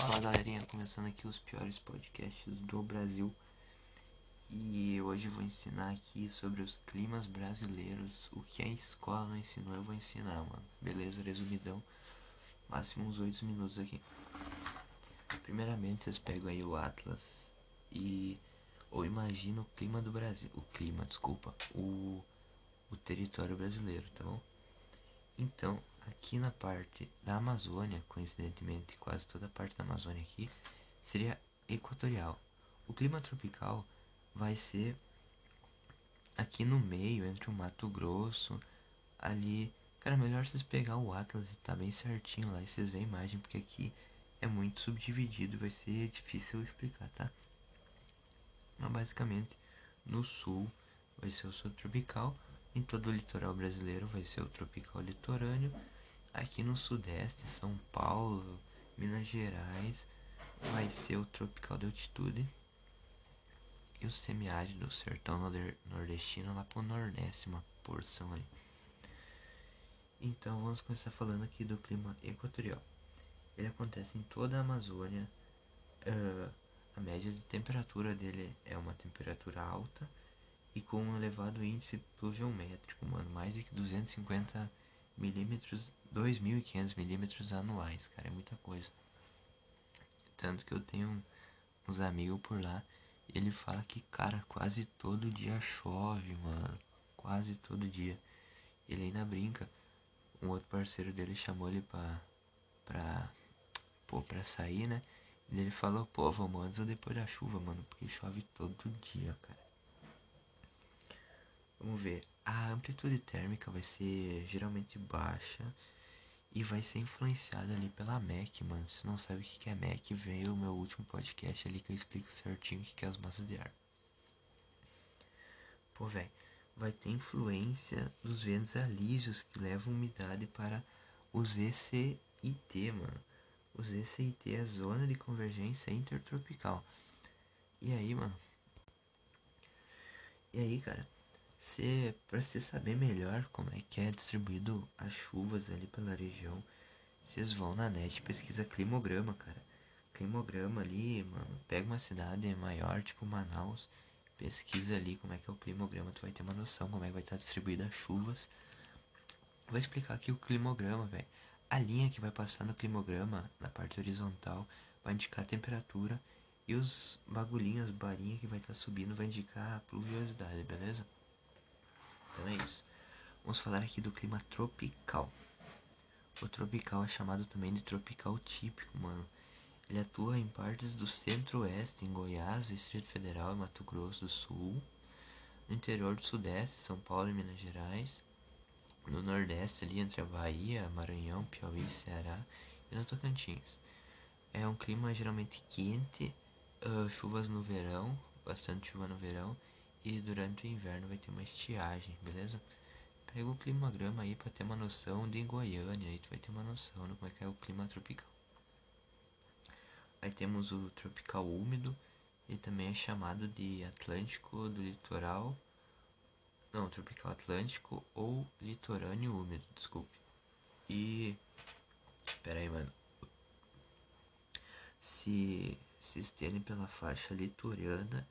Fala galerinha, começando aqui os piores podcasts do Brasil. E hoje vou ensinar aqui sobre os climas brasileiros. O que a escola não ensinou, eu vou ensinar, mano. Beleza, resumidão. Máximo uns 8 minutos aqui. Primeiramente, vocês pegam aí o Atlas e. Ou imagina o clima do Brasil. O clima, desculpa. O, o território brasileiro, tá bom? Então, aqui na parte da Amazônia, coincidentemente, quase toda a parte da Amazônia aqui seria equatorial. O clima tropical vai ser aqui no meio, entre o Mato Grosso, ali. Cara, melhor vocês pegar o Atlas e tá bem certinho lá e vocês veem a imagem, porque aqui é muito subdividido, vai ser difícil explicar, tá? Mas basicamente, no sul vai ser o subtropical, em todo o litoral brasileiro vai ser o tropical litorâneo. Aqui no sudeste, São Paulo, Minas Gerais, vai ser o tropical de altitude. E o semiárido, o sertão nordestino lá pro nordeste, uma porção ali. Então vamos começar falando aqui do clima equatorial. Ele acontece em toda a Amazônia. Uh, a média de temperatura dele é uma temperatura alta e com um elevado índice pluviométrico, mano, mais de 250 milímetros, 2.500 milímetros anuais, cara, é muita coisa. Tanto que eu tenho uns amigos por lá, ele fala que, cara, quase todo dia chove, mano, quase todo dia. Ele ainda brinca, um outro parceiro dele chamou ele pra, pra, pô, pra sair, né? E ele falou, pô, vamos antes ou depois da chuva, mano, porque chove todo dia, cara. Vamos ver. A amplitude térmica vai ser geralmente baixa e vai ser influenciada ali pela MEC, mano. Se não sabe o que é MEC, veio o meu último podcast ali que eu explico certinho o que é as massas de ar. Pô, velho, vai ter influência dos ventos alísios que levam umidade para os ECIT, mano. Os ECIT é a zona de convergência intertropical. E aí, mano? E aí, cara? Cê, pra você saber melhor como é que é distribuído as chuvas ali pela região, vocês vão na net pesquisa climograma, cara. Climograma ali, mano, pega uma cidade maior, tipo Manaus, pesquisa ali como é que é o climograma, tu vai ter uma noção como é que vai estar distribuída as chuvas. Vou explicar aqui o climograma, velho. A linha que vai passar no climograma, na parte horizontal, vai indicar a temperatura e os bagulhinhos, barinha que vai estar subindo vai indicar a pluviosidade, beleza? Então é isso. Vamos falar aqui do clima tropical. O tropical é chamado também de tropical típico, mano. Ele atua em partes do centro-oeste, em Goiás, Distrito Federal e Mato Grosso do Sul. No interior do sudeste, São Paulo e Minas Gerais. No nordeste, ali entre a Bahia, Maranhão, Piauí, Ceará e no Tocantins. É um clima geralmente quente, uh, chuvas no verão, bastante chuva no verão e durante o inverno vai ter uma estiagem, beleza? Pega o climograma aí para ter uma noção de Goiânia, aí tu vai ter uma noção de como é que é o clima tropical. Aí temos o tropical úmido, ele também é chamado de Atlântico do litoral. Não, tropical atlântico ou litorâneo úmido, desculpe. E. Pera aí, mano. Se se estende pela faixa litorânea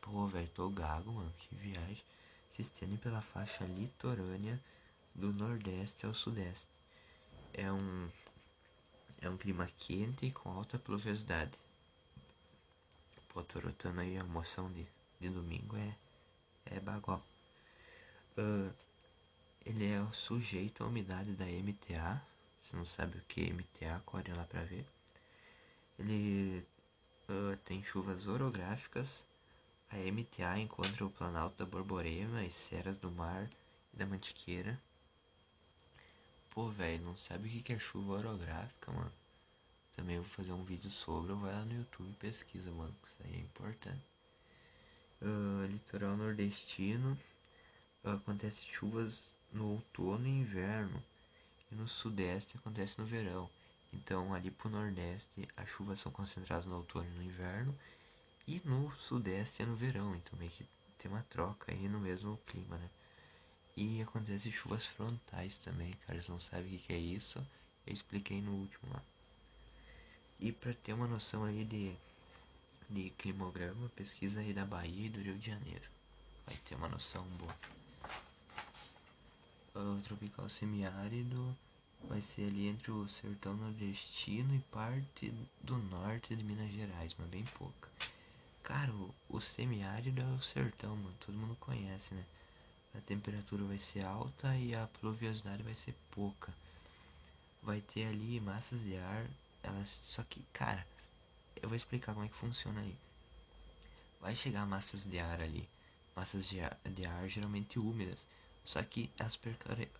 Pô, velho, tô gago, mano. Que viagem. Se estende pela faixa litorânea do nordeste ao sudeste. É um é um clima quente com alta pluviosidade. Pô, aí a moção de, de domingo é é bagual. Uh, ele é sujeito à umidade da MTA. Se não sabe o que é MTA, corre lá pra ver. Ele uh, tem chuvas orográficas a MTA encontra o Planalto da Borborema, as Serras do Mar e da Mantiqueira. Pô, velho, não sabe o que é chuva orográfica, mano? Também vou fazer um vídeo sobre, ou vai lá no YouTube e pesquisa, mano, isso aí é importante. Uh, litoral nordestino, uh, acontece chuvas no outono e inverno, e no sudeste acontece no verão. Então, ali pro nordeste, as chuvas são concentradas no outono e no inverno, e no sudeste é no verão, então meio que tem uma troca aí no mesmo clima, né? E acontece chuvas frontais também, cara. Eles não sabem o que, é isso. Eu expliquei no último lá. E para ter uma noção aí de, de climograma, pesquisa aí da Bahia e do Rio de Janeiro. Vai ter uma noção boa. O tropical semiárido vai ser ali entre o sertão nordestino e parte do norte de Minas Gerais, mas bem pouca. Cara, o, o semiárido é o sertão, mano. Todo mundo conhece, né? A temperatura vai ser alta e a pluviosidade vai ser pouca. Vai ter ali massas de ar. Elas. Só que, cara, eu vou explicar como é que funciona aí. Vai chegar massas de ar ali. Massas de ar, de ar geralmente úmidas. Só que as percorreram.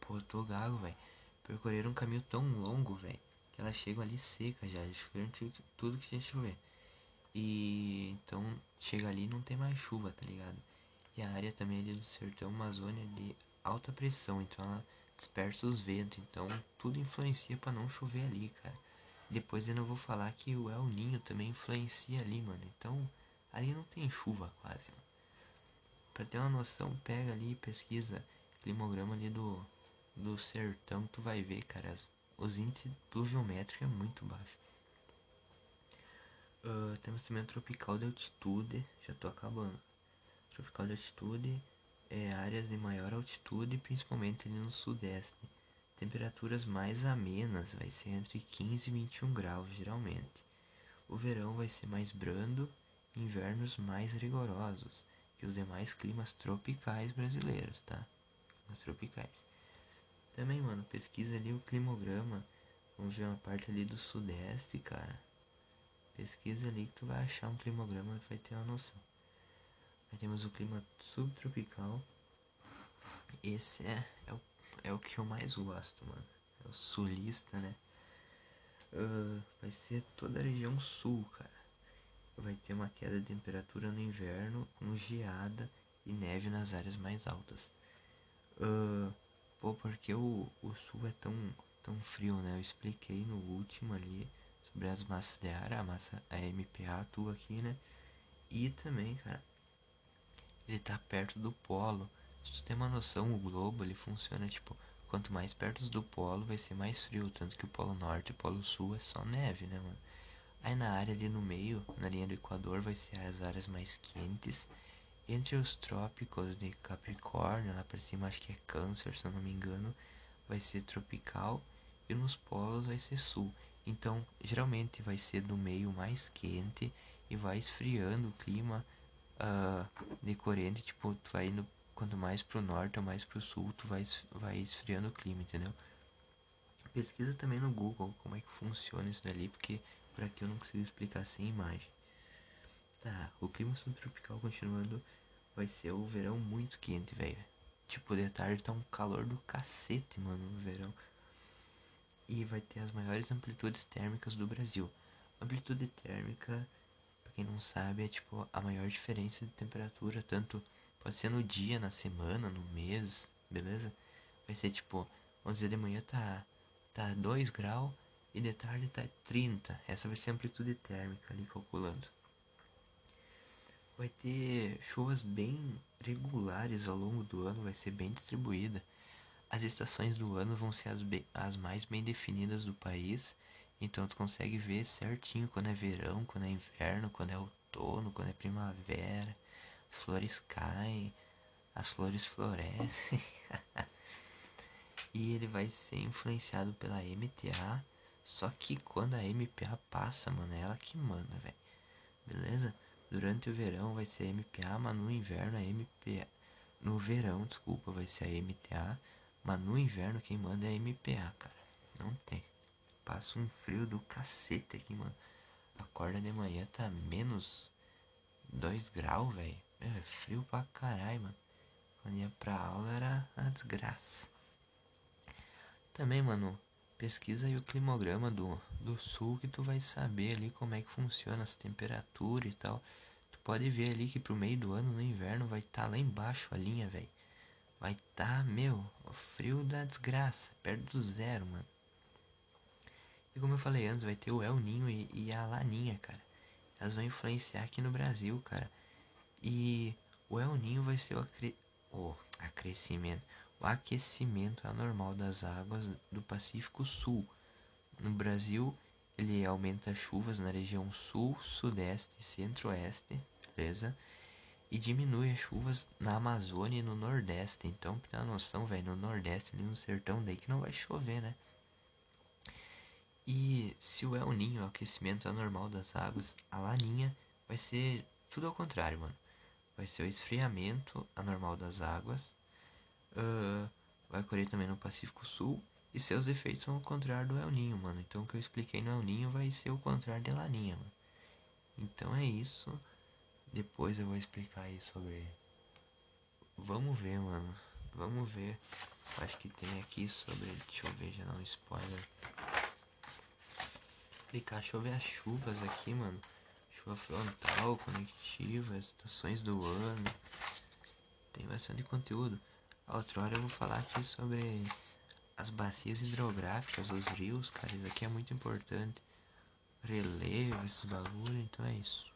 Pô, tô gago, velho. Percorreram um caminho tão longo, velho. Que elas chegam ali secas já. Choveram tudo que tinha chover. E então chega ali não tem mais chuva, tá ligado? E a área também ali do sertão é de alta pressão, então ela dispersa os ventos, então tudo influencia para não chover ali, cara. Depois eu não vou falar que o El Ninho também influencia ali, mano. Então ali não tem chuva quase. Pra ter uma noção, pega ali e pesquisa climograma ali do, do sertão, tu vai ver, cara, as, os índices pluviométricos é muito baixo. Uh, temos também tropical de altitude, já tô acabando. Tropical de altitude é áreas de maior altitude, principalmente ali no sudeste. Temperaturas mais amenas, vai ser entre 15 e 21 graus geralmente. O verão vai ser mais brando, invernos mais rigorosos que os demais climas tropicais brasileiros, tá? Climas tropicais. Também, mano, pesquisa ali o climograma. Vamos ver uma parte ali do sudeste, cara. Pesquisa ali que tu vai achar um climograma e vai ter uma noção. Aí temos o clima subtropical. Esse é, é, o, é o que eu mais gosto, mano. É o sulista, né? Uh, vai ser toda a região sul, cara. Vai ter uma queda de temperatura no inverno, com geada e neve nas áreas mais altas. Uh, pô, porque o, o sul é tão, tão frio, né? Eu expliquei no último ali sobre as massas de ar, a massa a MPA atua aqui, né? E também, cara, ele tá perto do polo. Se tu tem uma noção, o globo ele funciona tipo, quanto mais perto do polo vai ser mais frio, tanto que o polo norte e o polo sul é só neve, né, mano? Aí na área ali no meio, na linha do Equador, vai ser as áreas mais quentes. Entre os trópicos de Capricórnio, lá pra cima acho que é Câncer, se eu não me engano, vai ser tropical. E nos polos vai ser sul. Então, geralmente vai ser do meio mais quente e vai esfriando o clima uh, de corrente. Tipo, tu vai indo quanto mais pro norte ou mais pro sul, tu vai, vai esfriando o clima, entendeu? Pesquisa também no Google como é que funciona isso dali, porque por aqui eu não consigo explicar sem imagem. Tá, o clima subtropical continuando vai ser o verão muito quente, velho. Tipo, de tarde tá um calor do cacete, mano, no verão e vai ter as maiores amplitudes térmicas do Brasil. Amplitude térmica, para quem não sabe, é tipo a maior diferença de temperatura, tanto pode ser no dia, na semana, no mês, beleza? Vai ser tipo, vamos dizer, de manhã tá, tá 2 graus e de tarde tá 30. Essa vai ser a amplitude térmica ali calculando. Vai ter chuvas bem regulares ao longo do ano, vai ser bem distribuída. As estações do ano vão ser as, as mais bem definidas do país, então tu consegue ver certinho quando é verão, quando é inverno, quando é outono, quando é primavera, flores caem, as flores florescem. e ele vai ser influenciado pela MTA, só que quando a MPA passa, mano, é ela que manda, velho. Beleza? Durante o verão vai ser MPA, mas no inverno a MPA. No verão, desculpa, vai ser a MTA. Mas no inverno quem manda é MPA, cara. Não tem. Passa um frio do cacete aqui, mano. Acorda de manhã, tá menos 2 graus, velho. É frio pra caralho, mano. Quando ia pra aula era a desgraça. Também, mano, pesquisa aí o climograma do, do sul que tu vai saber ali como é que funciona as temperaturas e tal. Tu pode ver ali que pro meio do ano, no inverno, vai estar tá lá embaixo a linha, velho vai tá, meu, o frio da desgraça, perto do zero, mano. E como eu falei antes, vai ter o El Ninho e, e a Laninha, cara. Elas vão influenciar aqui no Brasil, cara. E o El Ninho vai ser o, acre... o acrescimento, o aquecimento anormal das águas do Pacífico Sul no Brasil ele aumenta chuvas na região sul, sudeste e centro-oeste, beleza? E diminui as chuvas na Amazônia e no Nordeste. Então, pra ter uma noção, velho, no Nordeste, ali no sertão, daí que não vai chover, né? E se o El Ninho o aquecimento anormal das águas, a Laninha vai ser tudo ao contrário, mano. Vai ser o esfriamento anormal das águas. Uh, vai ocorrer também no Pacífico Sul. E seus efeitos são o contrário do El Ninho, mano. Então o que eu expliquei no El Ninho vai ser o contrário de Laninha, mano. Então é isso. Depois eu vou explicar aí sobre. Vamos ver, mano. Vamos ver. Acho que tem aqui sobre. Deixa eu ver, já não spoiler. Explicar, ver as chuvas aqui, mano. Chuva frontal, conectiva, estações do ano. Tem bastante conteúdo. A outra hora eu vou falar aqui sobre as bacias hidrográficas, os rios, cara. Isso aqui é muito importante. Relevo, esses bagulho, então é isso.